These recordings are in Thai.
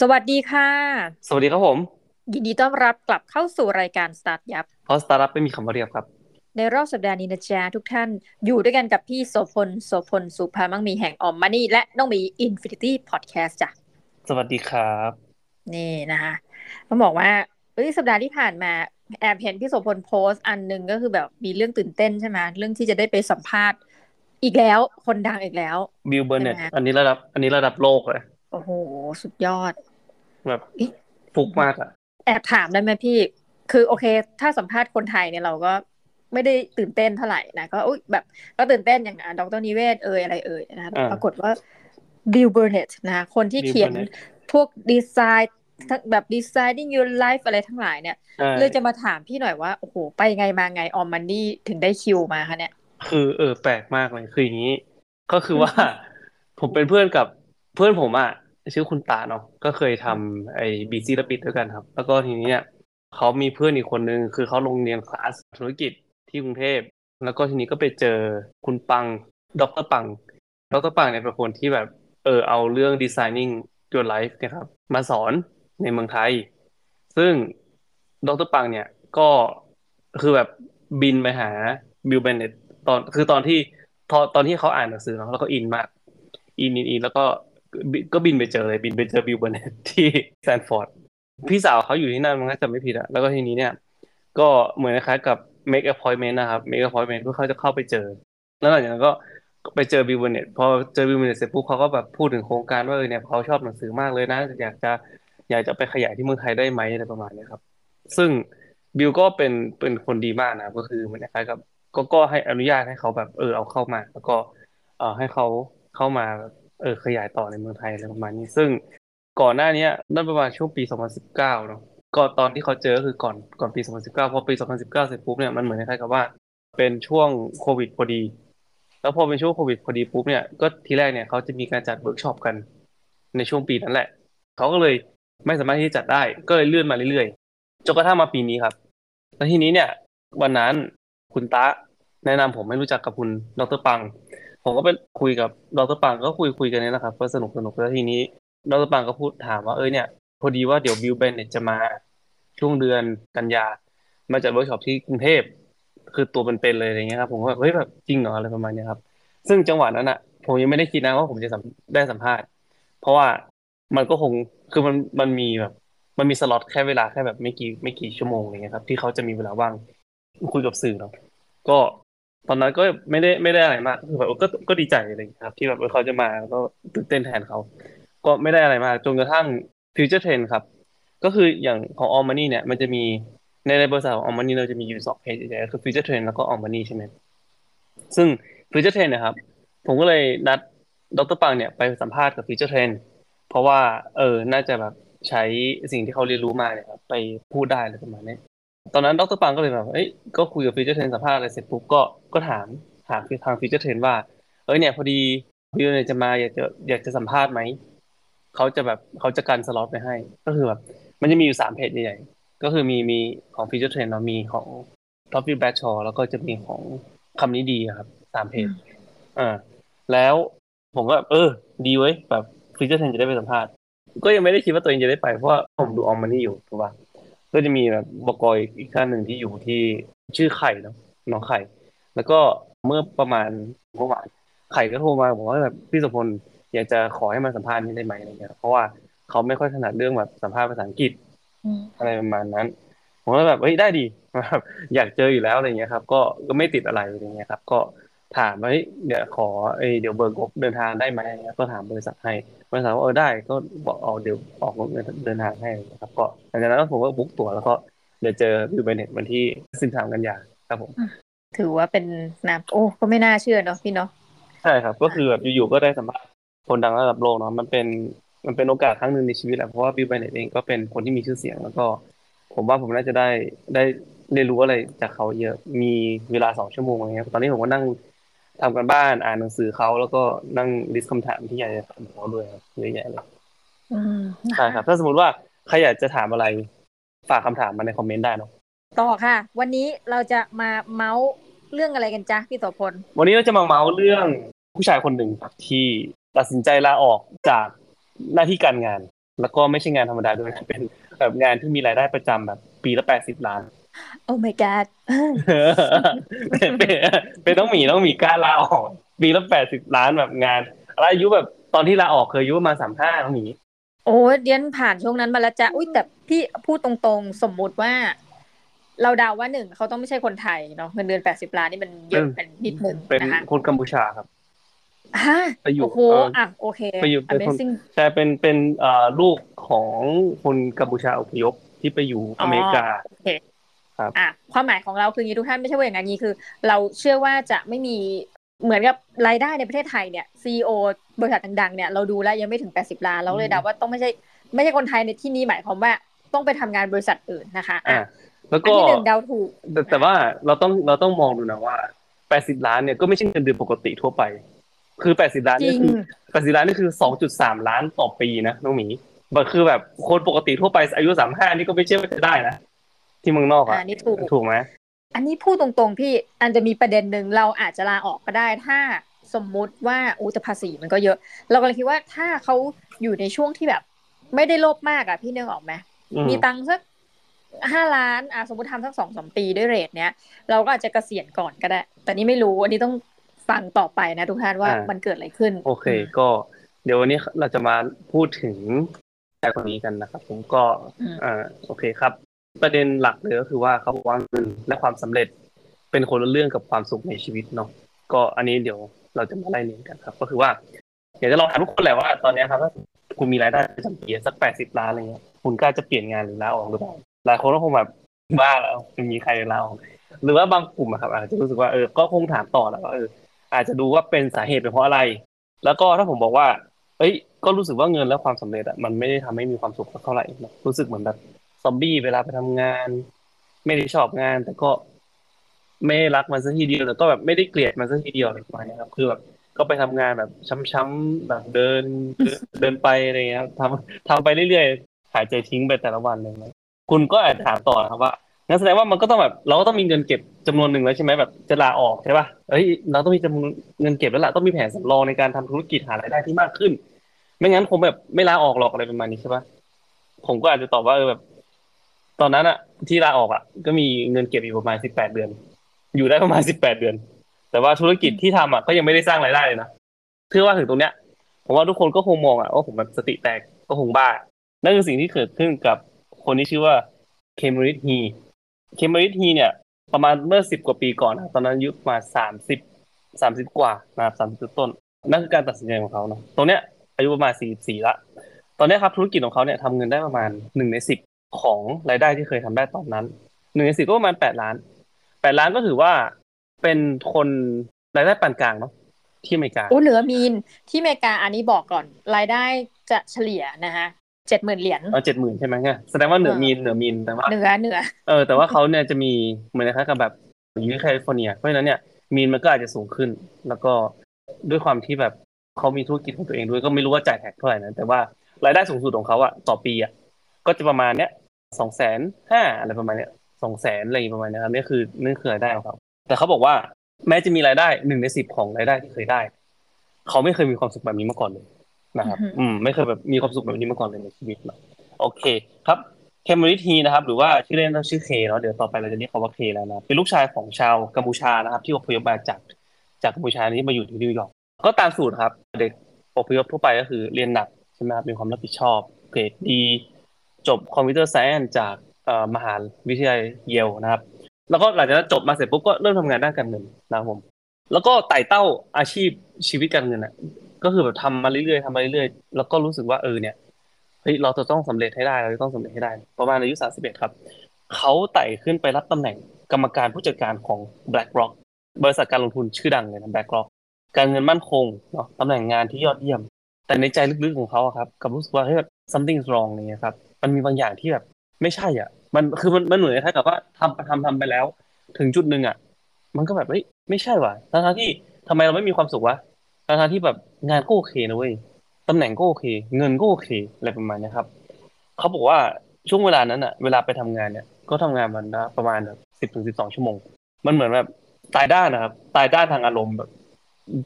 สวัสดีค่ะ สวัสดีครับผม ยินดีต้อนรับกลับเข้าสู่รายการสตาร์ทยับเพราะสตาร์ทอัพไม่มีคำว่าเรียบครับ ในรอบสัปดาห์นี้นะจ๊ะทุกท่านอยู่ด้วยกันกับพี่โสพลโสพลสุภามั่งมีแห่งออมมันนี่ และน้องหมี Infinity Podcast จ้ะ สวัสดีครับ นี่นะคะต้องบอกว่าเอ้ยสัปดาห์ที่ผ่านมาแอบเห็นพี่โสพลโพสต์อันหนึ่งก็คือแบบมีเรื่องตื่นเต้นใช่ไหมเรื่องที่จะได้ไปสัมภาษณ์อีกแล้วคนดังอีกแล้วบิลเบอร์เน็ตใช่ไหมอันนี้ระดับ อันนี้ระดับโลกเลยโอ้โห สุดยอด แบบเอ๊ะฟุกมากอะแอบถามได้ไหมพี่ คือโอเค ถ้าสัมภาษณ์คนไทยเนี่ยเราก็ไม่ได้ตื่นเต้นเท่าไหร่นะก็อุ๊ยแบบก็ตื่นเต้นอย่างดรนิเวศเอ่ยอะไรเอ่ยนะอ่าปรากฏว่าบิลเบอร์เน็ตนะคนที่ Bill เขียน Burnett พวกดีไซน์ทั้งแบบ designing your life อะไรทั้งหลายเนี่ยใช่เลยจะมาถามพี่หน่อยว่า โอ้โห ไปไงมาไงออมมันนี่ถึงได้คิวมาคะเนี่ย คือเออแปลกมากเลย คืออย่างนี้ ก็คือว่า ผมเป็นเพื่อนกับเพื่อนผมอะ ชื่อคุณตาเนาะก็เคยทำไอ้บีซีระบิดด้วยกันครับ แล้วก็ทีนี้เนี่ยเขามีเพื่อนอีกคนนึงคือเขาลงเรียนคลาสธุรกิจที่กรุงเทพ แล้วก็ทีนี้ก็ไปเจอคุณปังดรปังดรปังเนี่ยเป็นคนที่แบบเออเอาเรื่อง designing your life เนี่ยครับ มาสอนในเมืองไทย ซึ่งดรปังเนี่ยก็คือแบบบินไปหา Bill Burnett ตอนคือตอนที่ตอนตอนที่เขาอ่านหนังสือเนาะแล้วก็อินมากอินอินอินแล้วก็บิ ก็บินไปเจอเลยบินไปเจอ Bill Burnett ที่แซนฟอร์ดพี่สาวเขาอยู่ที่นั่นมันก็จะไม่ผิดอะแล้วก็ทีนี้เนี่ย ก็เหมือนคล้ายกับ make appointment นะครับ make appointment เพื่อเขาจะเข้าไปเจอ แล้วหลังจากนั้นก็ไปเจอ Bill Burnett พอเจอ Bill Burnett เสร็จปุ๊บเขาก็แบบพูดถึงโครงการว่าเออเนี่ยเขาชอบหนังสือมากเลยนะอยากจะอยากจะไปขยายที่เมืองไทยได้ไหมอะไรประมาณนี้ครับ ซึ่งบิลก็เป็นเป็นคนดีมากนะก็คือเหมือนคล้ายกับก็ก็ให้อนุญาตให้เขาแบบเออเอาเข้ามา แล้วก็เออให้เขาเข้ามา เออขยายต่อในเมืองไทยอะไรประมาณนี้ ซึ่งก่อนหน้านี้นั่นประมาณช่วงปี 2019เนาะก็ตอนที่เขาเจอก็คือก่อนก่อนปี 2019 พอปี 2019 เสร็จปุ๊บเนี่ยมันเหมือนคล้ายๆกับว่า เป็นช่วงโควิดพอดี แล้วพอเป็นช่วงโควิดพอดีปุ๊บเนี่ยก็ทีแรกเนี่ยเขาจะมีการจัดเวิร์กช็อปกันในช่วงปีนั้นแหละ เขาก็เลยไม่สามารถที่จะจัดได้ก็เลยเลื่อนมาเรื่อยๆจนกระทั่งมาปีนี้ครับแล้วทีนี้เนี่ยวันนั้นคุณตะแนะนำผมให้รู้จักกับคุณดรปัง ผมก็ไปคุยกับดรปังก็คุยคุยกันเนี่ยนะครับก็สนุกสนุกแล้วทีนี้ดรปังก็พูดถามว่าเออเนี่ยพอดีว่าเดี๋ยว Bill Burnett เนี่ยจะมาช่วงเดือนกันยา มาจัดเวิร์กช็อปที่กรุงเทพคือตัวเป็นๆเลยอะไรเงี้ยครับผมก็แบบเฮ้ยแบบจริงเหรออะไรประมาณเนี้ยครับ ซึ่งจังหวะนั้นอะ ผมยังไม่ได้คิดนะว่าผมจะมได้สัมภาษณ์ เพราะว่ามันก็คงคือมันมันมีแบบ มันมีสล็อตแค่เวลาแค่แบบไม่กี่ไม่กี่ชั่วโมงอะไรเงี้ยครับ ที่เขาจะมีเวลาว่างคุยกับสื่อเนาะก็ ตอนนั้นก็ไม่ได้ไม่ได้อะไรมากคือแบบก็ก็ดีใจอะไรอย่างเงี้ยครับ ที่แบบเออเขาจะมาก็ตื่นเต้นแทนเขา ก็ไม่ได้อะไรมากจนกระทั่ง Future Trend ครับ ก็คืออย่างของ All Money เนี่ย มันจะมีในในบริษัทของ All Money เราจะมีอยู่สองเพจใหญ่ๆคือ Future Trend แล้วก็ All Money ใช่ไหมซึ่ง Future Trend เนะครับ ผมก็เลยนัดดรปังเนี่ยไปสัมภาษณ์กับ Future Trend เพราะว่าเออน่าจะแบบใช้สิ่งที่เขาเรียนรู้มาเนี่ยครับไปพูดได้อะไรประมาณนี้ ตอนนั้นดรปังก็เลยแบบเอ้ยก็คุยกับ Future Trend สัมภาษณ์อะไรเสร็จปุ๊บก็ก็ถามถามทาง Future Trend ว่า เอ้ยเนี่ยพอดีบิวเนี่ยจะมาอยากจะอยากจะสัมภาษณ์ไหมเขาจะแบบเขาจะกันสล็อตไปให้ ก็คือแบบมันจะมีอยู่สามเพจใหญ่ๆก็คือมีมีของ Future Trend เนาะมีของ Top View Bad Shaw แล้วก็จะมีของคำนี้ดีอะครับสามเพจอ่าแล้วผมก็แบบเออ ดีเว้ยแบบฟิวเจอร์เทนจะได้ไปสัมภาษณ์ก็ยังไม่ได้คิดว่าตัวเองจะได้ไปเพราะว่าผมดูออมมันนี่อยู่ถูกป่ะ ก็จะมีแบบบกอยอีกท่านหนึ่งที่อยู่ที่ชื่อไข่เนาะน้องไข่ แล้วก็เมื่อประมาณเมื่อวานไข่ก็โทรมาบอกว่าแบบพี่สมพลอยากจะขอให้มาสัมภาษณ์นี่ได้ไหมอะไรเงี้ยเพราะว่าเขาไม่ค่อยถนัดเรื่องแบบสัมภาษณ์ภาษาอังกฤษอืมอะไรประมาณนั้นผมก็แบบเฮ้ยได้ดีแบบอยากเจออยู่แล้วอะไรเงี้ยครับ ก็ก็ไม่ติดอะไรอะไรเงี้ยครับ ก็ ถามว่าเฮ้ยเดี๋ยวขอเอยเดี๋ยวเบิกงบเดินทางได้ไหมอะไรเงี้ยก็ถามบริษัทให้บริษัทว่าเออได้ก็บอกเอาเดี๋ยวออกงบเดินทางให้นะครับก็หลังจากนั้นผมก็บุ๊กตั๋วแล้วก็เดี๋ยวเจอบิวเบนเน็ตวันที่สิบสามกันยาครับผม ถือว่าเป็นน้ำโอ้ก็ไม่น่าเชื่อเนาะพี่เนาะใช่ครับ ก็คือแบบอยู่ๆก็ได้สัมภาษณ์คนดังระดับโลกเนาะมันเป็นมันเป็นโอกาสครั้งหนึ่งในชีวิตแหละเพราะว่า Bill Burnett เองก็เป็นคนที่มีชื่อเสียงแล้วก็ ผมว่าผมน่าจะได้ได้เรียนรู้อะไรจากเขาเยอะมีเวลาสองชั่วโมงอะไรเงี้ยตอนนี้ผมก็นั่ง ทำการบ้านอ่านหนังสือเขาแล้วก็นั่งดิสคำถามที่อยากจะถามเขาด้วยครับเยอะแยะเลยอืมใช่ครับ ถ้าสมมติว่าใครอยากจะถามอะไร ฝากคำถามมาในคอมเมนต์ได้เนาะต่อค่ะ วันนี้เราจะมาเมาส์เรื่องอะไรกันจ๊ะพี่โสพลวันนี้เราจะมาเมาส์เรื่องผู้ชายคนหนึ่งที่ตัดสินใจลาออกจากหน้าที่การงาน แล้วก็ไม่ใช่งานธรรมดาด้วยเป็นแบบงานที่มีรายได้ประจำแบบปีละแปดสิบล้าน โอ้ my god เป็นเป็นเป็นต้องมีต้องมีกล้าลาออกปีละแปดสิบล้านแบบงานแล้วอายุแบบตอนที่ลาออกเคยอายุประมาณสามห้าต้องมีโอ้เดียนผ่านช่วงนั้นมาแล้วจ้ะอุ้ยแต่พี่พูดตรงๆ สมมุติว่า เราเดาว่าหนึ่งเขาต้องไม่ใช่คนไทยเนาะเงินเดือนแปดสิบล้านนี่มันเยอะเป็นนิดนึงเป็นนะคะคนกัมพูชาครับฮะไปอยู่โอ้โหเอออ่อะโอเคไปอยู่เป็นคน Amazing ใช่เป็นเป็นเอ่อลูกของคนกัมพูชาอพยพที่ไปอยู่อเมริกาโอเคครับอะความหมายของเราคืออย่างนี้ทุกท่านไม่ใช่ว่าอย่างนั้นนี้คือ เราเชื่อว่าจะไม่มีเหมือนกับรายได้ในประเทศไทยเนี่ยซีอบริษัทดังๆ เนี่ยเราดูแล้วยังไม่ถึง 80 ล้านเราเลยเดาว่าต้องไม่ใช่ไม่ใช่คนไทยในที่นี้หมายความว่าต้องไปทำงานบริษัทอื่นนะคะอ่าอะแล้วอันก็ที่หนึ่งเดาถูกแต่แต่ว่าเราต้องเราต้องมองดูนะว่าแปดสิบล้านเนี่ยก็ไม่ใช่เงินเดือนปกติทั่วไป คือแปดสิบล้านจรินี่งคือแปดสิบล้านนี่คือสองจุดสามล้านต่อปีนะน้องหมีมันคือแบบคนปกติทั่วไปอายุสามห้านี่ก็ไม่เชื่อว่าจะได้นะ ที่เมืองนอกอ่าอะนี่ถูกถูกไหมอันนี้พูดตรงๆพี่อันจะมีประเด็นหนึ่งเราอาจจะลาออกก็ได้ถ้าสมมุติว่าอู้แต่ภาษีมันก็เยอะ เราก็เลยคิดว่าถ้าเขาอยู่ในช่วงที่แบบ ไม่ได้โลภมากอะพี่นึกออกไหมอืมมีตังค์สักห้าล้านอะสมมติทำสักสองสามปีด้วยเรทเนี้ยเราก็อาจจะเกษียณก่อนก็ได้ แต่นี่ไม่รู้อันนี้ต้องฟังต่อไปนะทุกท่านว่ามันเกิดอะไรขึ้น โอเค ก็เดี๋ยววันนี้เราจะมาพูดถึงชายคนนี้กันนะครับ ผมก็อืมอ่าโอเคครับ ประเด็นหลักเลยก็คือว่าเขาบอกว่าเงินและความสำเร็จเป็นคนละเรื่องกับความสุขในชีวิตเนาะก็อันนี้เดี๋ยวเราจะมาไล่เรียงกันครับ ก็คือว่าอยากจะลองถามทุกคนแหละว่าตอนนี้ครับถ้าคุณมีรายได้ประจำปีสักแปดสิบล้านอะไรเงี้ยคุณกล้าจะเปลี่ยนงานหรือลาออกหรือเปล่าหลายคนก็คงแบบบ้าแล้วจะมีใครลาออกหรือว่าบางกลุ่มอะครับอาจจะรู้สึกว่าเออก็คงถามต่อแล้วว่าเอออาจจะดูว่าเป็นสาเหตุเป็นเพราะอะไร แล้วก็ถ้าผมบอกว่า เอ้ย ก็รู้สึกว่าเงินและความสำเร็จอะมันไม่ได้ทำให้มีความสุขสักเท่าไหร่รู้สึกเหมือนแบบ ซอมบี้เวลาไปทำงาน ไม่ได้ชอบงาน แต่ก็ไม่รักมันสักทีเดียวแต่ก็แบบไม่ได้เกลียดมันสักทีเดียวอะไรประมาณนี้ครับคือแบบก็ไปทำงานแบบช้ำๆแบบเดินเดินไปอะไรเงี้ยทำทำไปเรื่อยๆหายใจทิ้งไปแต่ละวันเลยนะคุณก็อาจจะถามต่อครับว่างั้นแสดงว่ามันก็ต้องแบบเราก็ต้องมีเงินเก็บจำนวนหนึ่งแล้วใช่ไหมแบบจะลาออกใช่ป่ะเอ้ยเราต้องมีจำนวนเงินเก็บแล้วล่ะต้องมีแผนสำรองในการทำธุรกิจหารายได้ที่มากขึ้น ไม่งั้นผมแบบไม่ลาออกหรอกอะไรประมาณนี้ใช่ป่ะผมก็อาจจะตอบว่าเออแบบ ตอนนั้นอะที่ลาออกอะก็มีเงินเก็บอยู่ประมาณสิบแปดเดือน อยู่ได้ประมาณสิบแปดเดือน แต่ว่าธุรกิจที่ทำอะก็ยังไม่ได้สร้างรายได้เลยนะเชื่อว่าถึงตรงเนี้ยผมว่าทุกคนก็คงมองอะว่าผมแบบสติแตกก็คงบ้า นั่นคือสิ่งที่เกิดขึ้นกับคนที่ชื่อว่าเคมริทฮีเคมริทฮีเนี่ย ประมาณเมื่อสิบกว่าปีก่อนนะตอนนั้นอายุประมาณสามสิบสามสิบกว่านะครับสามสิบต้น นั่นคือการตัดสินใจของเขาเนาะตรงเนี้ยอายุประมาณสี่สี่ละ ตอนเนี้ยครับธุรกิจของเขาเนี่ยทำเงินได้ประมาณหนึ่งในสิบ ของรายได้ที่เคยทำได้ตอนนั้นหนึ่งในสิบก็ประมาณแปดล้านแปดล้านก็ถือว่าเป็นคนรายได้ปานกลางเนาะที่อเมริกาโอ้เหนือ mean ที่อเมริกาอันนี้บอกก่อน รายได้จะเฉลี่ยนะคะเจ็ดหมื่นเหรียญเออเจ็ดหมื่นใช่ไหมเนี่ยแสดงว่าเหนือ mean เหนือ mean แต่ว่าเหนือเหนือเออแต่ว่าเขาเนี่ยจะมีเหมือนนะครับกับแบบอยู่ที่แคลิฟอร์เนียเพราะฉะนั้นเนี่ยมีนมันก็อาจจะสูงขึ้น แล้วก็ด้วยความที่แบบเขามีธุรกิจของตัวเองด้วยก็ไม่รู้ว่าจ่ายแท็กเท่าไหร่นะแต่ว่ารายได้สูงสุดของเขาอะต่อปีอะก็จะประมาณเนี้ย สองแสนห้าอะไรประมาณเนี้ยสองแสนอะไรประมาณเนี้ยครับนี่คือนี่คือรายได้ของเขาแต่เขาบอกว่าแม้จะมีรายได้หนึ่งในสิบของรายได้ที่เคยได้ เขาไม่เคยมีความสุขแบบนี้มาก่อนเลยนะครับ อืม ไม่เคยแบบมีความสุขแบบนี้มาก่อนเลยในชีวิตเนาะโอเค ครับเคมบริทีนะครับ หรือว่าชื่อเล่นต้องชื่อเคเนาะเดี๋ยวต่อไปเราจะเรียกเขาว่าเคแล้วนะเป็นลูกชายของชาวกัมพูชานะครับ ที่อพยพมาจากจากกัมพูชานี้มาอยู่ที่นิวยอร์กก็ตามสูตรครับ เด็กอพยพทั่วไปก็คือเรียนหนักใช่ไหมครับมีความรับผิดชอบเกรดดี จบ computer science จากมหาวิทยาลัยเยลนะครับ แล้วก็หลังจากนั้นจบมาเสร็จปุ๊บก็เริ่มทำงานด้านการเงินนะครับผม แล้วก็ไต่เต้าอาชีพชีวิตการเงินอะ ก็คือแบบทำมาเรื่อยๆทำมาเรื่อยๆ แล้วก็รู้สึกว่าเออเนี่ยเฮ้ยเราจะต้องสำเร็จให้ได้เราจะต้องสำเร็จให้ได้ ประมาณอายุสามสิบเอ็ดครับเขาไต่ขึ้นไปรับตำแหน่งกรรมการผู้จัดการของ BlackRock บริษัทการลงทุนชื่อดังเลยนะ BlackRock การเงินมั่นคงเนาะตำแหน่งงานที่ยอดเยี่ยม แต่ในใจลึกๆของเขาครับกับรู้สึกว่าเฮ้ย something is wrong เงี้ยครับ มันมีบางอย่างที่แบบ ไม่ใช่อะ มันคือมันมันเหมือนคล้ายกับว่าทำทำทำไปแล้ว ถึงจุดหนึ่งอะ มันก็แบบเฮ้ยไม่ใช่ว่ะทั้งที่ทำไมเราไม่มีความสุขวะทั้งที่แบบงานก็โอเคนะเว้ยตำแหน่งก็โอเค เงินก็โอเคอะไรประมาณนี้ครับเขาบอกว่าช่วงเวลานั้นอะ เวลาไปทำงานเนี่ย ก็ทำงานวันละประมาณแบบสิบถึงสิบสองชั่วโมง มันเหมือนแบบตายด้านนะครับ ตายด้านทางอารมณ์แบบ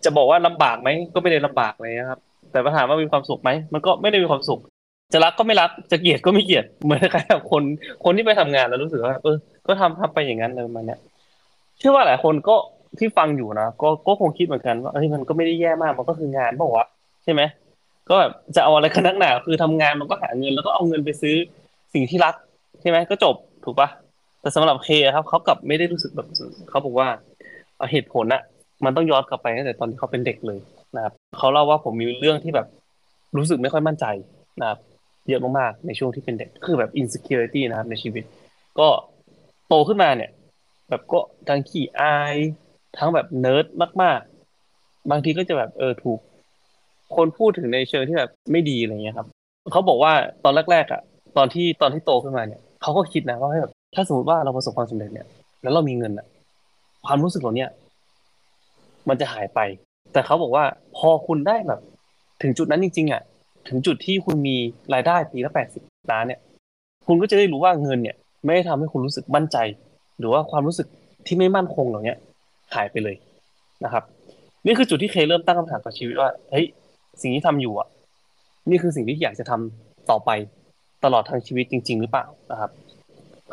จะบอกว่าลำบากไหมก็ไม่ได้ลำบากเลยนะครับ แต่ปัญหาว่ามีความสุขไหมมันก็ไม่ได้มีความสุข จะรักก็ไม่รักจะเกลียดก็ไม่เกลียดเหมือนกับคนคนที่ไปทำงานแล้วรู้สึกว่าเออ ก็ทำทำไปอย่างนั้นเลยมันเนี่ยเชื่อว่าหลายคนก็ที่ฟังอยู่นะก็ก็คงคิดเหมือนกันว่าเฮ้ยมันก็ไม่ได้แย่มากมันก็คืองานบอกว่าใช่ไหมก็แบบจะเอาอะไรกันนักหนาคือทำงานมันก็หาเงินแล้วก็เอาเงินไปซื้อสิ่งที่รักใช่ไหมก็จบถูกปะแต่สำหรับเคครับเขากลับไม่ได้รู้สึกแบบเขาบอกว่าเหตุผลอะมันต้องย้อนกลับไปตั้งแต่ตอนที่เขาเป็นเด็กเลยนะครับเขาเล่าว่าผมมีเรื่องที่แบบรู้สึกไม่ค่อยมั่นใจนะครับ เยอะมากๆในช่วงที่เป็นเด็กคือแบบ insecurity นะครับ ในชีวิต ก็โตขึ้นมาเนี่ย แบบก็ทั้งขี้อาย ทั้งแบบเนิร์ดมาก ๆ บางทีก็จะแบบเออถูก คนพูดถึงในเชิงที่แบบไม่ดีอะไรเงี้ยครับเขาบอกว่าตอนแรกๆอะ ตอนที่ตอนที่โตขึ้นมาเนี่ยเขาก็คิดนะว่าแบบถ้าสมมติว่าเราประสบความสำเร็จเนี่ย แล้วเรามีเงินอะ ความรู้สึกเหล่านี้มันจะหายไป แต่เขาบอกว่าพอคุณได้แบบ ถึงจุดนั้นจริงๆอะ ถึงจุดที่คุณมีรายได้ปีละแปดสิบล้านเนี่ย คุณก็จะได้รู้ว่าเงินเนี่ย ไม่ได้ทำให้คุณรู้สึกมั่นใจ หรือว่าความรู้สึกที่ไม่มั่นคงเหล่านี้หายไปเลยนะครับ นี่คือจุดที่เคเริ่มตั้งคำถามกับชีวิตว่าเฮ้ยสิ่งที่ทำอยู่อะ นี่คือสิ่งที่อยากจะทำต่อไปตลอดทั้งชีวิตจริง ๆ หรือเปล่านะครับ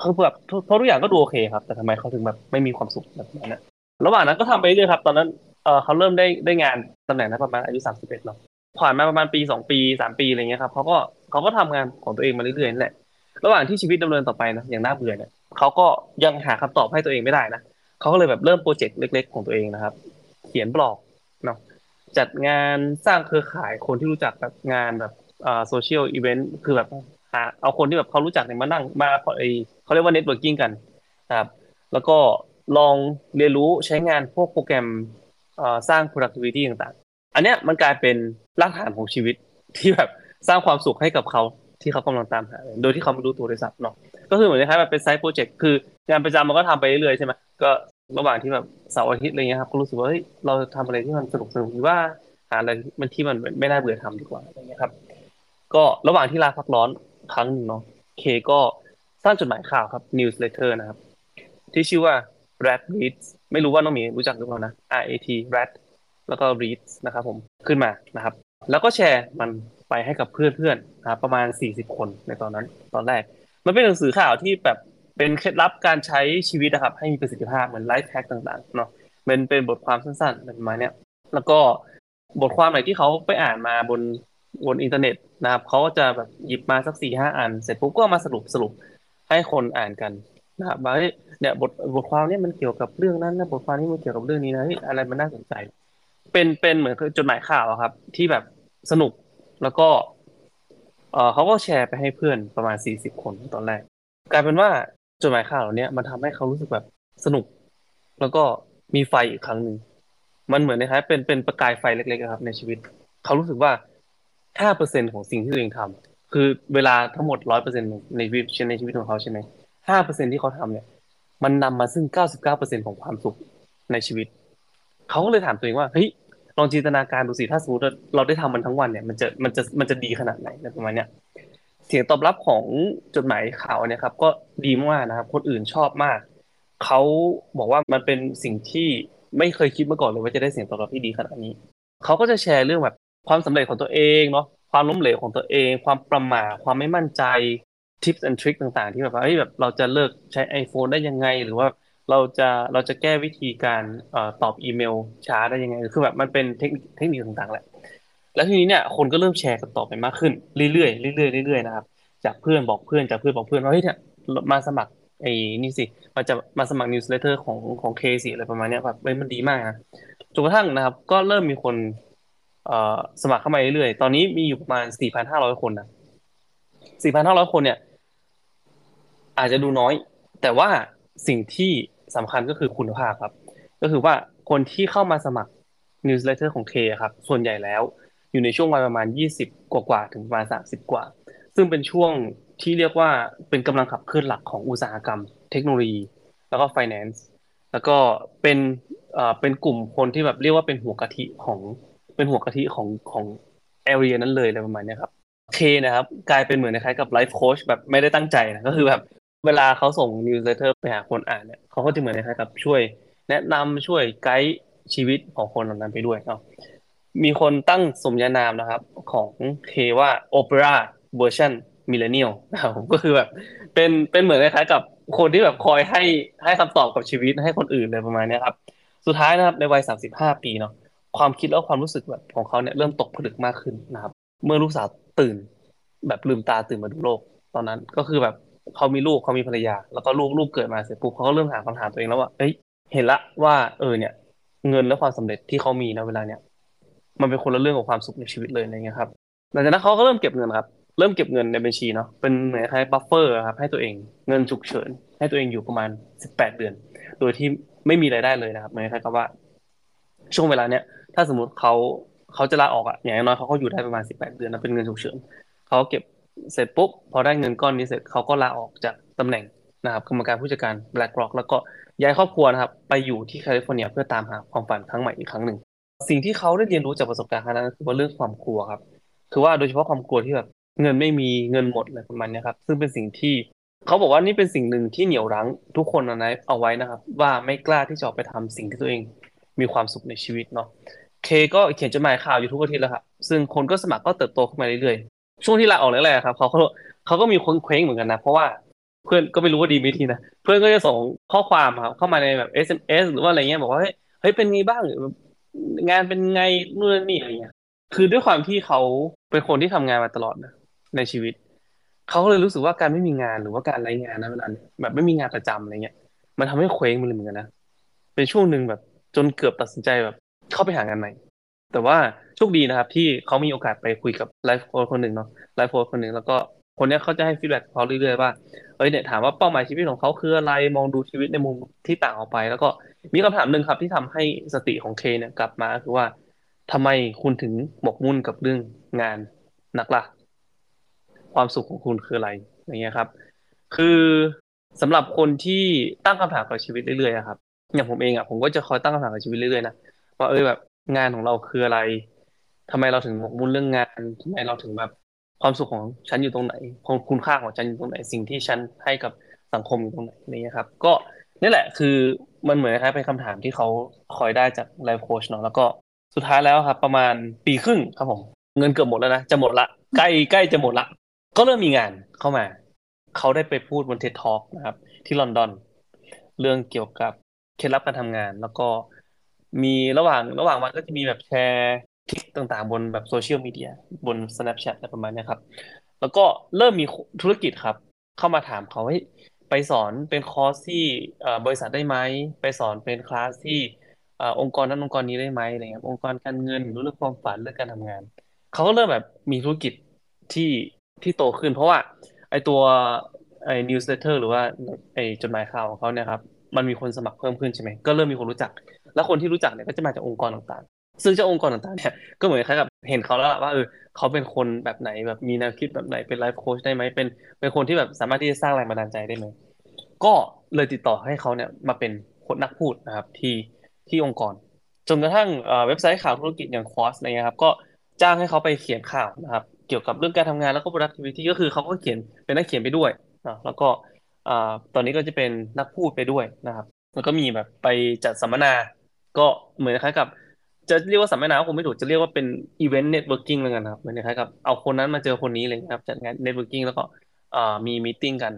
คือแบบเพราะทุกอย่างก็ดูโอเคครับ แต่ทำไมเขาถึงแบบไม่มีความสุขแบบนั้นนะระหว่างนั้นก็ทำไปเรื่อยครับ ตอนนั้นเออเขาเริ่มได้ได้งานตำแหน่งนั้นประมาณอายุสามสิบเอ็ดเนาะ ผ่านมาประมาณปีสองปีสามปีอะไรเงี้ยครับเขาก็เขาก็ทำงานของตัวเองมาเรื่อยๆนั่นแหละระหว่างที่ชีวิตดำเนินต่อไปนะอย่างน่าเบื่อเนี่ยเขาก็ยังหาคำตอบให้ตัวเองไม่ได้นะเขาก็เลยแบบเริ่มโปรเจกต์เล็ก ๆ ของตัวเองนะครับ เขียนบล็อกเนาะจัดงานสร้างเครือข่ายคนที่รู้จักแบบงานแบบอ่า social event คือแบบหาเอาคนที่แบบเขารู้จักเนี่ยมานั่งมาไอเขาเรียกว่า networking กันนะครับ แล้วก็ลองเรียนรู้ใช้งานพวกโปรแกรมสร้าง productivity ต่างๆ อันเนี้ยมันกลายเป็น รากฐานของชีวิตที่แบบสร้างความสุขให้กับเขาที่เขากำลังตามหา โดยที่เขาไม่รู้ตัวเลยสักเนาะ ก็คือเหมือนคล้ายแบบเป็นไซต์โปรเจกต์ คืองานประจำมันก็ทำไปเรื่อยๆใช่ไหมก็ระหว่างที่แบบเสาร์อาทิตย์อะไรเงี้ยครับ ก็รู้สึกว่าเฮ้ย เราทำอะไรที่มันสนุกสนุกหรือว่าหาอะไรมันที่มันไม่น่าเบื่อทำดีกว่าอะไรเงี้ยครับ ก็ระหว่างที่ลาพักร้อนครั้งหนึ่งเนาะ เคก็สร้างจดหมายข่าวครับ newsletter นะครับ ที่ชื่อว่า rat reads ไม่รู้ว่าน้องมีรู้จักหรือเปล่านะ R A D rad แล้วก็ read นะครับผมขึ้นมานะครับ แล้วก็แชร์มันไปให้กับเพื่อนๆนะครับประมาณ 40 คนในตอนนั้น ตอนแรก มันเป็นหนังสือข่าวที่แบบเป็นเคล็ดลับการใช้ชีวิตนะครับ ให้มีประสิทธิภาพเหมือน life hack ต่างๆเนาะมันเป็นบทความสั้นๆประมาณนี้แล้วก็บทความไหนที่เขาไปอ่านมาบนบนอินเทอร์เน็ตนะครับเขาก็จะแบบหยิบมาสักสี่ห้าอัน เสร็จปุ๊บก็มาสรุปสรุปให้คนอ่านกันนะครับว่าเนี่ยบทบทความนี้มันเกี่ยวกับเรื่องนั้นนะบทความนี้มันเกี่ยวกับเรื่องนี้นะอะไรมันน่าสนใจ เป็นเป็นเหมือนจดหมายข่าวครับ ที่แบบสนุกแล้วก็ เออเขาก็แชร์ไปให้เพื่อนประมาณสี่สิบคนตอนแรก กลายเป็นว่าจดหมายข่าวเหล่านี้มันทำให้เขารู้สึกแบบสนุก แล้วก็มีไฟอีกครั้งหนึ่งมันเหมือนนะครับเป็นเป็นประกายไฟเล็กๆครับ ในชีวิต เขารู้สึกว่าห้าเปอร์เซ็นของสิ่งที่ตัวเองทำคือเวลาทั้งหมดร้อยเปอร์เซ็นในชีวิตในชีวิตของเขาใช่ไหมห้าเปอร์เซ็นที่เขาทำเนี่ย มันนำมาซึ่งเก้าสิบเก้าเปอร์เซ็นของความสุขในชีวิต เขาก็เลยถามตัวเองว่าเฮ้ย ลองจินตนาการดูสิถ้าสมมติเราได้ทำมันทั้งวันเนี่ยมันจะมันจะมันจะดีขนาดไหนประมาณเนี้ยเสียงตอบรับของจดหมายข่าวเนี่ยครับ ก็ดีมากนะครับ คนอื่นชอบมากเขาบอกว่ามันเป็นสิ่งที่ไม่เคยคิดมาก่อนเลยว่าจะได้เสียงตอบรับที่ดีขนาดนี้เขาก็จะแชร์เรื่องแบบความสำเร็จของตัวเองเนาะความล้มเหลวของตัวเอง ความประมาทความไม่มั่นใจ tips and trick ต่างๆ ที่แบบว่าเฮ้ยแบบเราจะเลิกใช้ iPhone ได้ยังไง หรือว่า เราจะเราจะแก้วิธีการอตอบอีเมลช้าได้ยังไง คือแบบมันเป็นเทคนิคเทคนิคต่างๆแหละ แล้วทีนี้เนี่ยคนก็เริ่มแชร์กันต่อไปมากขึ้นเรื่อยๆเรื่อยๆเรื่อยๆนะครับ จากเพื่อนบอกเพื่อนจากเพื่อนบอกเพื่อนว่าเฮ้ยเนี่ยมาสมัครไอ้นี่สิมันจะมาสมัคร newsletter ของของเคสิอะไรประมาณเนี้ยแบบเฮ้ยมันดีมากนะจนกระทั่งนะครับ ก็เริ่มมีคนเอ่อสมัครเข้ามาเรื่อยๆ ตอนนี้มีอยู่ประมาณ4,500คนนะ4,500คนเนี่ย อาจจะดูน้อย แต่ว่า สิ่งที่สำคัญก็คือคุณภาพครับ ก็คือว่าคนที่เข้ามาสมัคร newsletter ของเคครับ ส่วนใหญ่แล้ว อยู่ในช่วงวัยประมาณ 20กว่าถึงประมาณ 30 กว่า ซึ่งเป็นช่วงที่เรียกว่าเป็นกำลังขับเคลื่อนหลักของอุตสาหกรรม เทคโนโลยี แล้วก็ finance แล้วก็เป็นเอ่อเป็นกลุ่มคนที่แบบเรียกว่าเป็นหัวกะทิของเป็นหัวกะทิของของ area นั้นเลยอะไรประมาณนี้ครับเคนะครับ กลายเป็นเหมือนคล้ายกับไลฟ์โค้ชแบบไม่ได้ตั้งใจนะก็คือแบบ เวลาเขาส่ง newsletter ไปหาคนอ่านเนี่ยเขาก็จะเหมือนคล้ายกับช่วย แนะนำช่วยไกด์ชีวิตของคนเหล่านั้นไปด้วยเนาะมีคนตั้งสมญานามนะครับของเคว่าโอเปร่าเวอร์ชันมิเลเนียลนะครับก็คือแบบเป็นเป็นเหมือนคล้ายๆกับคนที่แบบคอยให้ให้คำตอบกับชีวิตให้คนอื่นเลยประมาณนี้ครับ สุดท้ายนะครับในวัยสามสิบห้าปีเนาะความคิดแล้วความรู้สึกแบบของเขาเนี่ยเริ่มตกผลึกมากขึ้นนะครับ เมื่อลูกสาวตื่น แบบลืมตาตื่นมาดูโลก ตอนนั้นก็คือแบบ เขามีลูกเขามีภรรยา แล้วก็ลูกลูกเกิดมาเสร็จปุ๊บเขาก็เริ่มถามคำถามตัวเองแล้วว่าเอ้ยเห็นละว่าเออเนี่ย เงินและความสำเร็จที่เขามีนะเวลาเนี่ยมันเป็นคนละเรื่องกับความสุขในชีวิตเลยอะไรเงี้ยครับหลังจากนั้นเขาก็เริ่มเก็บเงินครับ เริ่มเก็บเงินในบัญชีเนาะเป็นเหมือนคล้าย buffer ครับให้ตัวเองเงินฉุกเฉิน ให้ตัวเองอยู่ประมาณสิบแปดเดือน โดยที่ไม่มีรายได้เลยนะครับเหมือนคล้ายกับว่า ช่วงเวลาเนี้ยถ้าสมมติเขาเขาจะลาออกอะอย่างน้อยเขาก็อยู่ได้ประมาณสิบแปดเดือนนะเป็นเงินฉุกเฉินเขาเก็บ เสร็จปุ๊บพอได้เงินก้อนนี้เสร็จเขาก็ลาออกจากตำแหน่งนะครับกรรมการผู้จัดการ BlackRock แล้วก็ย้ายครอบครัวนะครับไปอยู่ที่แคลิฟอร์เนียเพื่อตามหาความฝันครั้งใหม่อีกครั้งหนึ่ง สิ่งที่เขาได้เรียนรู้จากประสบการณ์ครั้งนั้นคือว่าเรื่องความกลัวครับ คือว่าโดยเฉพาะความกลัวที่แบบเงินไม่มีเงินหมดอะไรประมาณนี้ครับซึ่งเป็นสิ่งที่เขาบอกว่านี่เป็นสิ่งหนึ่งที่เหนี่ยวรั้งทุกคนเอาไว้เอาไว้นะครับ ว่าไม่กล้าที่จะออกไปทำสิ่งที่ตัวเองมีความสุขในชีวิตเนาะเคก็เขียนจดหมายข่าวอยู่ทุกอาทิตย์แล้วครับซึ่งคนก็สมัครก็เติบโตขึ้นมาเรื่อยๆ ช่วงที่ลาออกแรกๆครับเขาเขาเขาก็มีคนเคว้งเหมือนกันนะ เพราะว่าเพื่อนก็ไม่รู้ว่าดีไม่ดีนะเพื่อนก็จะส่งข้อความครับเข้ามาในแบบ SMS หรือว่าอะไรเงี้ยบอกว่าเฮ้ยเฮ้ยเป็นไงบ้างงานเป็นไงนู่นนี่อะไรเงี้ยคือด้วยความที่เขาเป็นคนที่ทำงานมาตลอดนะในชีวิตเขาเลยรู้สึกว่าการไม่มีงานหรือว่าการไร้งานนะเวลาแบบไม่มีงานประจำอะไรเงี้ย มันทำให้เคว้งมันเลยเหมือนกันนะเป็นช่วงหนึ่งแบบจนเกือบตัดสินใจแบบ เข้าไปหางานใหม่ แต่ว่าโชคดีนะครับ ที่เขามีโอกาสไปคุยกับไลฟ์โค้ชคนหนึ่งเนาะไลฟ์โค้ชคนหนึ่งแล้วก็คนนี้เขาจะให้ feedback เขาเรื่อยๆว่าเอ้ยเนี่ยถามว่าเป้าหมายชีวิตของเขาคืออะไรมองดูชีวิตในมุมที่ต่างออกไป แล้วก็มีคำถามหนึ่งครับที่ทำให้สติของเคเนี่ยกลับมาคือว่าทำไมคุณถึงหมกมุ่นกับเรื่องงานนักล่ะความสุขของคุณคืออะไรอย่างเงี้ยครับ คือสำหรับคนที่ตั้งคำถามกับชีวิตเรื่อยๆครับอย่างผมเองอะผมก็จะคอยตั้งคำถามกับชีวิตเรื่อยๆนะว่าเออแบบ งานของเราคืออะไรทำไมเราถึงหมกมุ่นเรื่องงานทำไมเราถึงแบบความสุขของฉันอยู่ตรงไหนคุณค่าของฉันอยู่ตรงไหน สิ่งที่ฉันให้กับสังคมอยู่ตรงไหนนี่ครับ ก็นี่แหละคือมันเหมือนคล้ายเป็นคำถามที่เขาคอยได้จากไลฟ์โค้ชเนาะแล้วก็สุดท้ายแล้วครับ ประมาณปีครึ่งครับผม เงินเกือบหมดแล้วนะ จะหมดละ ใกล้ใกล้จะหมดละ ก็เริ่มมีงานเข้ามา เขาได้ไปพูดบน TED Talk นะครับ ที่ลอนดอน เรื่องเกี่ยวกับเคล็ดลับการทำงาน แล้วก็ มีระหว่างระหว่างวันก็จะมีแบบแชร์คลิปต่างๆ บนแบบโซเชียลมีเดียบน Snapchat อะไรประมาณนี้ครับ แล้วก็เริ่มมีธุรกิจครับ เข้ามาถามเขาให้ไปสอนเป็นคอร์สที่บริษัทได้ไหม ไปสอนเป็นคลาสที่องค์กรนั้นองค์กรนี้ได้ไหมอะไรเงี้ยองค์กรการเงินหรือเรื่องความฝันเรื่องการทำงาน เขาก็เริ่มแบบมีธุรกิจที่ที่โตขึ้น เพราะว่าไอตัวไอ้ newsletter หรือว่าไอจดหมายข่าวของเขาเนี่ยครับ มันมีคนสมัครเพิ่มขึ้นใช่ไหม ก็เริ่มมีคนรู้จัก แล้วคนที่รู้จักเนี่ยก็จะมาจากองค์กรต่างๆ ซึ่งเจ้าองค์กรต่างๆเนี่ยก็เหมือนคล้ายกับเห็นเขาแล้วว่าเออเขาเป็นคนแบบไหนแบบมีแนวคิดแบบไหนเป็นไลฟ์โค้ชได้ไหมเป็นเป็นคนที่แบบสามารถที่จะสร้างแรงบันดาลใจได้ไหมก็เลยติดต่อให้เขาเนี่ยมาเป็นคนนักพูดนะครับที่ที่องค์กร จนกระทั่งเว็บไซต์ข่าวธุรกิจอย่างคอสอะไรเงี้ยครับก็จ้างให้เขาไปเขียนข่าวนะครับเกี่ยวกับเรื่องการทำงานแล้วก็ productivity ก็คือเขาก็เขียนเป็นนักเขียนไปด้วยนะแล้วก็ตอนนี้ก็จะเป็นนักพูดไปด้วยนะครับแล้วก็มีแบบไปจัดสัมมนา ก็เหมือนคล้ายกับ จะเรียกว่าสัมมนาคงไม่ถูกจะเรียกว่าเป็น event networking แล้วกันครับเหมือนคล้ายกับเอาคนนั้นมาเจอคนนี้เลยครับจัดงาน networking แล้วก็มี meeting กัน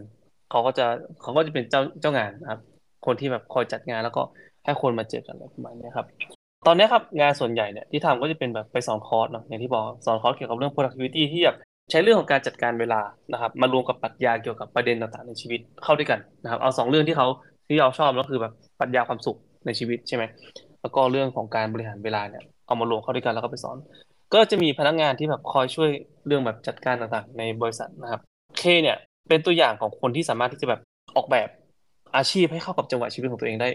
เขาก็จะเขาก็จะเป็นเจ้าเจ้างานครับ คนที่แบบคอยจัดงานแล้วก็ให้คนมาเจอกันอะไรประมาณนี้ครับ ตอนนี้ครับงานส่วนใหญ่เนี่ยที่ทำก็จะเป็นแบบไปสอนคอร์สเนาะอย่างที่บอกสอนคอร์สเกี่ยวกับเรื่อง productivity ที่แบบใช้เรื่องของการจัดการเวลานะครับ มารวมกับปรัชญาเกี่ยวกับประเด็นต่างๆในชีวิตเข้าด้วยกันนะครับ เอาสองเรื่องที่เขาที่เราชอบก็คือแบบปรัชญาความสุข ในชีวิตใช่ไหมแล้วก็เรื่องของการบริหารเวลาเนี่ยเอามารวมเข้าด้วยกันแล้วก็ไปสอน ก็จะมีพนักงานที่แบบคอยช่วยเรื่องแบบจัดการต่างๆ ในบริษัทนะครับเคเนี่ยเป็นตัวอย่างของคนที่สามารถที่จะแบบออกแบบอาชีพให้เข้ากับจังหวะชีวิตของตัวเองได้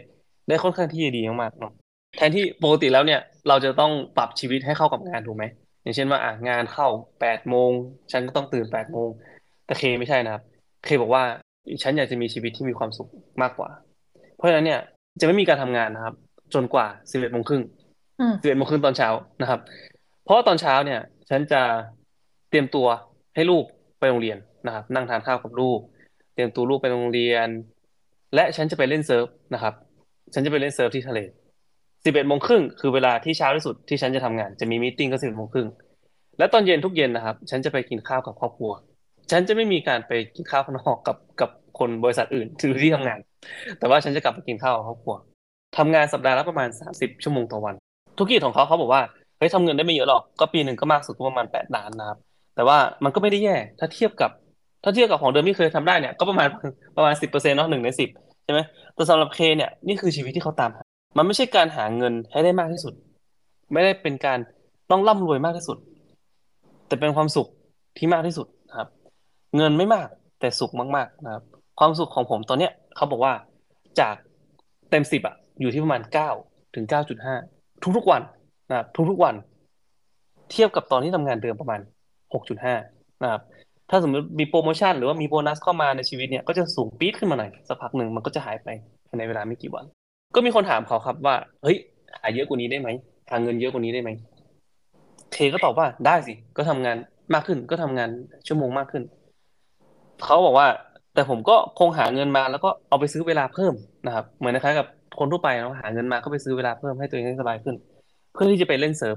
ได้ค่อนข้างที่จะดีมากๆเนาะแทนที่ปกติแล้วเนี่ยเราจะต้องปรับชีวิตให้เข้ากับงานถูกไหมอย่างเช่นว่าอะงานเข้าแปดโมงฉันก็ต้องตื่นแปดโมงแต่เคไม่ใช่นะครับ เคบอกว่าฉันอยากจะมีชีวิตที่มีความสุขมากกว่า เพราะฉะนั้นเนี่ย จะไม่มีการทำงานนะครับ จนกว่าสิบเอ็ดโมงครึ่งสิบเอ็ดโมงครึ่งตอนเช้านะครับ เพราะตอนเช้าเนี่ย ฉันจะเตรียมตัวให้ลูกไปโรงเรียนนะครับ นั่งทานข้าวกับลูก เตรียมตัวลูกไปโรงเรียน และฉันจะไปเล่นเซิร์ฟนะครับ ฉันจะไปเล่นเซิร์ฟที่ทะเลสิบเอ็ดโมงครึ่งคือเวลาที่เช้าที่สุดที่ฉันจะทำงาน จะมี meeting ก็สิบเอ็ดโมงครึ่งและตอนเย็นทุกเย็นนะครับ ฉันจะไปกินข้าวกับครอบครัว ฉันจะไม่มีการไปกินข้าวข้างนอกกับกับคนบริษัทอื่นหรือที่ทำงาน แต่ว่าฉันจะกลับไปกินข้าวกับครอบครัวทำงานสัปดาห์ละประมาณสามสิบชั่วโมงต่อวัน ธุรกิจของเขาเขาบอกว่าเฮ้ยทำเงินได้ไม่เยอะหรอกก็ปีหนึ่งก็มากสุดก็ประมาณแปดล้านนะครับแต่ว่ามันก็ไม่ได้แย่ถ้าเทียบกับ ถ้าเทียบกับของเดิมที่เคยทำได้เนี่ยก็ประมาณประมาณสิบเปอร์เซ็นต์เนาะหนึ่งในสิบใช่ไหมแต่สำหรับเคเนี่ยนี่คือชีวิตที่เขาตามหามันไม่ใช่การหาเงินให้ได้มากที่สุด ไม่ได้เป็นการต้องร่ำรวยมากที่สุด แต่เป็นความสุขที่มากที่สุด เงินไม่มาก แต่สุขมากๆนะครับ ความสุขของผมตอนเนี้ยเขาบอกว่าจากเต็มสิบอะอยู่ที่ประมาณเก้าถึงเก้าจุดห้าทุกๆวันนะครับทุกๆวัน เทียบกับตอนที่ทำงานเดิมประมาณหกจุดห้านะครับถ้าสมมติมีโปรโมชั่นหรือว่ามีโบนัสเข้ามาในชีวิตเนี่ยก็จะสูงปี๊ดขึ้นมาหน่อยสักพักหนึ่งมันก็จะหายไปในเวลาไม่กี่วัน ก็มีคนถามเขาครับว่า เฮ้ย หาเยอะกว่านี้ได้ไหมหาเงินเยอะกว่านี้ได้ไหมเทก็ตอบว่าได้สิ ก็ทำงานมากขึ้น ก็ทำงานชั่วโมงมากขึ้น เขาบอกว่า แต่ผมก็คงหาเงินมาแล้วก็เอาไปซื้อเวลาเพิ่มนะครับ เหมือนคล้ายๆกับคนทั่วไปเนาะหาเงินมาก็ไปซื้อเวลาเพิ่มให้ตัวเองได้สบายขึ้น เพื่อที่จะไปเล่นเซิร์ฟ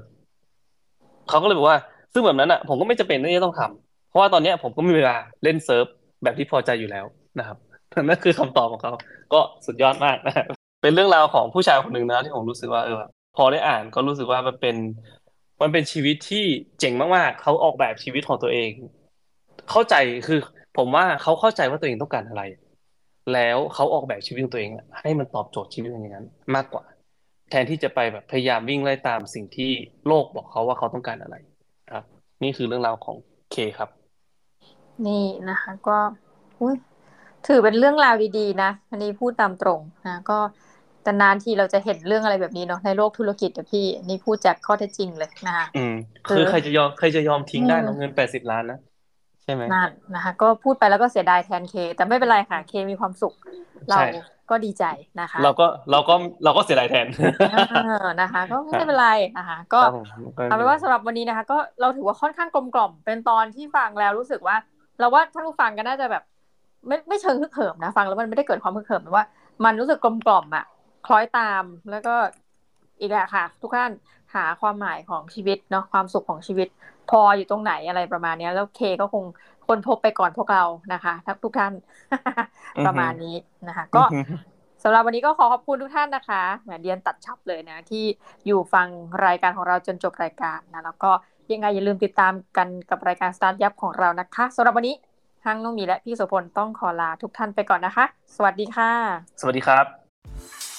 เขาก็เลยบอกว่า ซึ่งแบบนั้นอะ ผมก็ไม่จำเป็นที่จะต้องทำเพราะว่าตอนเนี้ยผมก็มีเวลาเล่นเซิร์ฟแบบที่พอใจอยู่แล้วนะครับนั่นคือคำตอบของเขาก็สุดยอดมากนะครับเป็นเรื่องราวของผู้ชายคนหนึ่งนะที่ผมรู้สึกว่าเออพอได้อ่านก็รู้สึกว่ามันเป็น มันเป็นชีวิตที่เจ๋งมากๆเขาออกแบบชีวิตของตัวเอง เข้าใจคือ ผมว่าเขาเข้าใจว่าตัวเองต้องการอะไร แล้วเขาออกแบบชีวิตของตัวเองให้มันตอบโจทย์ชีวิตอย่างนั้น มากกว่า แทนที่จะไปแบบพยายามวิ่งไล่ตามสิ่งที่โลกบอกเขาว่าเขาต้องการอะไรครับ นี่คือเรื่องราวของเคครับ นี่นะคะ ก็อุ้ยถือเป็นเรื่องราวดีๆ นะ อันนี้พูดตามตรงนะก็แต่นานทีเราจะเห็นเรื่องอะไรแบบนี้เนาะในโลกธุรกิจอะพี่นี่พูดจากข้อเท็จจริงเลยนะคะอืมคือใครจะยอมใครจะยอมทิ้งได้เงินแปดสิบล้านนะ ใช่ไหมนั่นนะคะ ก็พูดไปแล้วก็เสียดายแทนเค แต่ไม่เป็นไรค่ะ เคมีความสุข เราก็ดีใจนะคะ เราก็เราก็เราก็เสียดายแทนนะคะ ก็ไม่เป็นไรนะคะ ก็เอาเป็นว่าสำหรับวันนี้นะคะ ก็เราถือว่าค่อนข้างกลมกล่อมเป็นตอนที่ฟังแล้วรู้สึกว่า เราว่าท่านผู้ฟังก็น่าจะแบบ ไม่ไม่เชิงฮึกเหิมนะฟังแล้วมันไม่ได้เกิดความฮึกเหิมแต่ว่า มันรู้สึกกลมกล่อมอะคล้อยตามแล้วก็ อีกแหละค่ะ ทุกท่านหาความหมายของชีวิตเนาะความสุขของชีวิต พออยู่ตรงไหนอะไรประมาณนี้แล้วเคก็คงคนพบไปก่อนพวกเรานะคะทักทุกท่านประมาณนี้นะคะ ก็สำหรับวันนี้ก็ขอขอบคุณทุกท่านนะคะแหมเดียนตัดชับเลยนะ ที่อยู่ฟังรายการของเราจนจบรายการนะแล้วก็ยังไงอย่าลืมติดตามกันกับรายการสตาร์ทยับของเรานะคะสำหรับวันนี้ทั้งน้องมีและพี่โสพลต้องขอลาทุกท่านไปก่อนนะคะ สวัสดีค่ะ สวัสดีครับ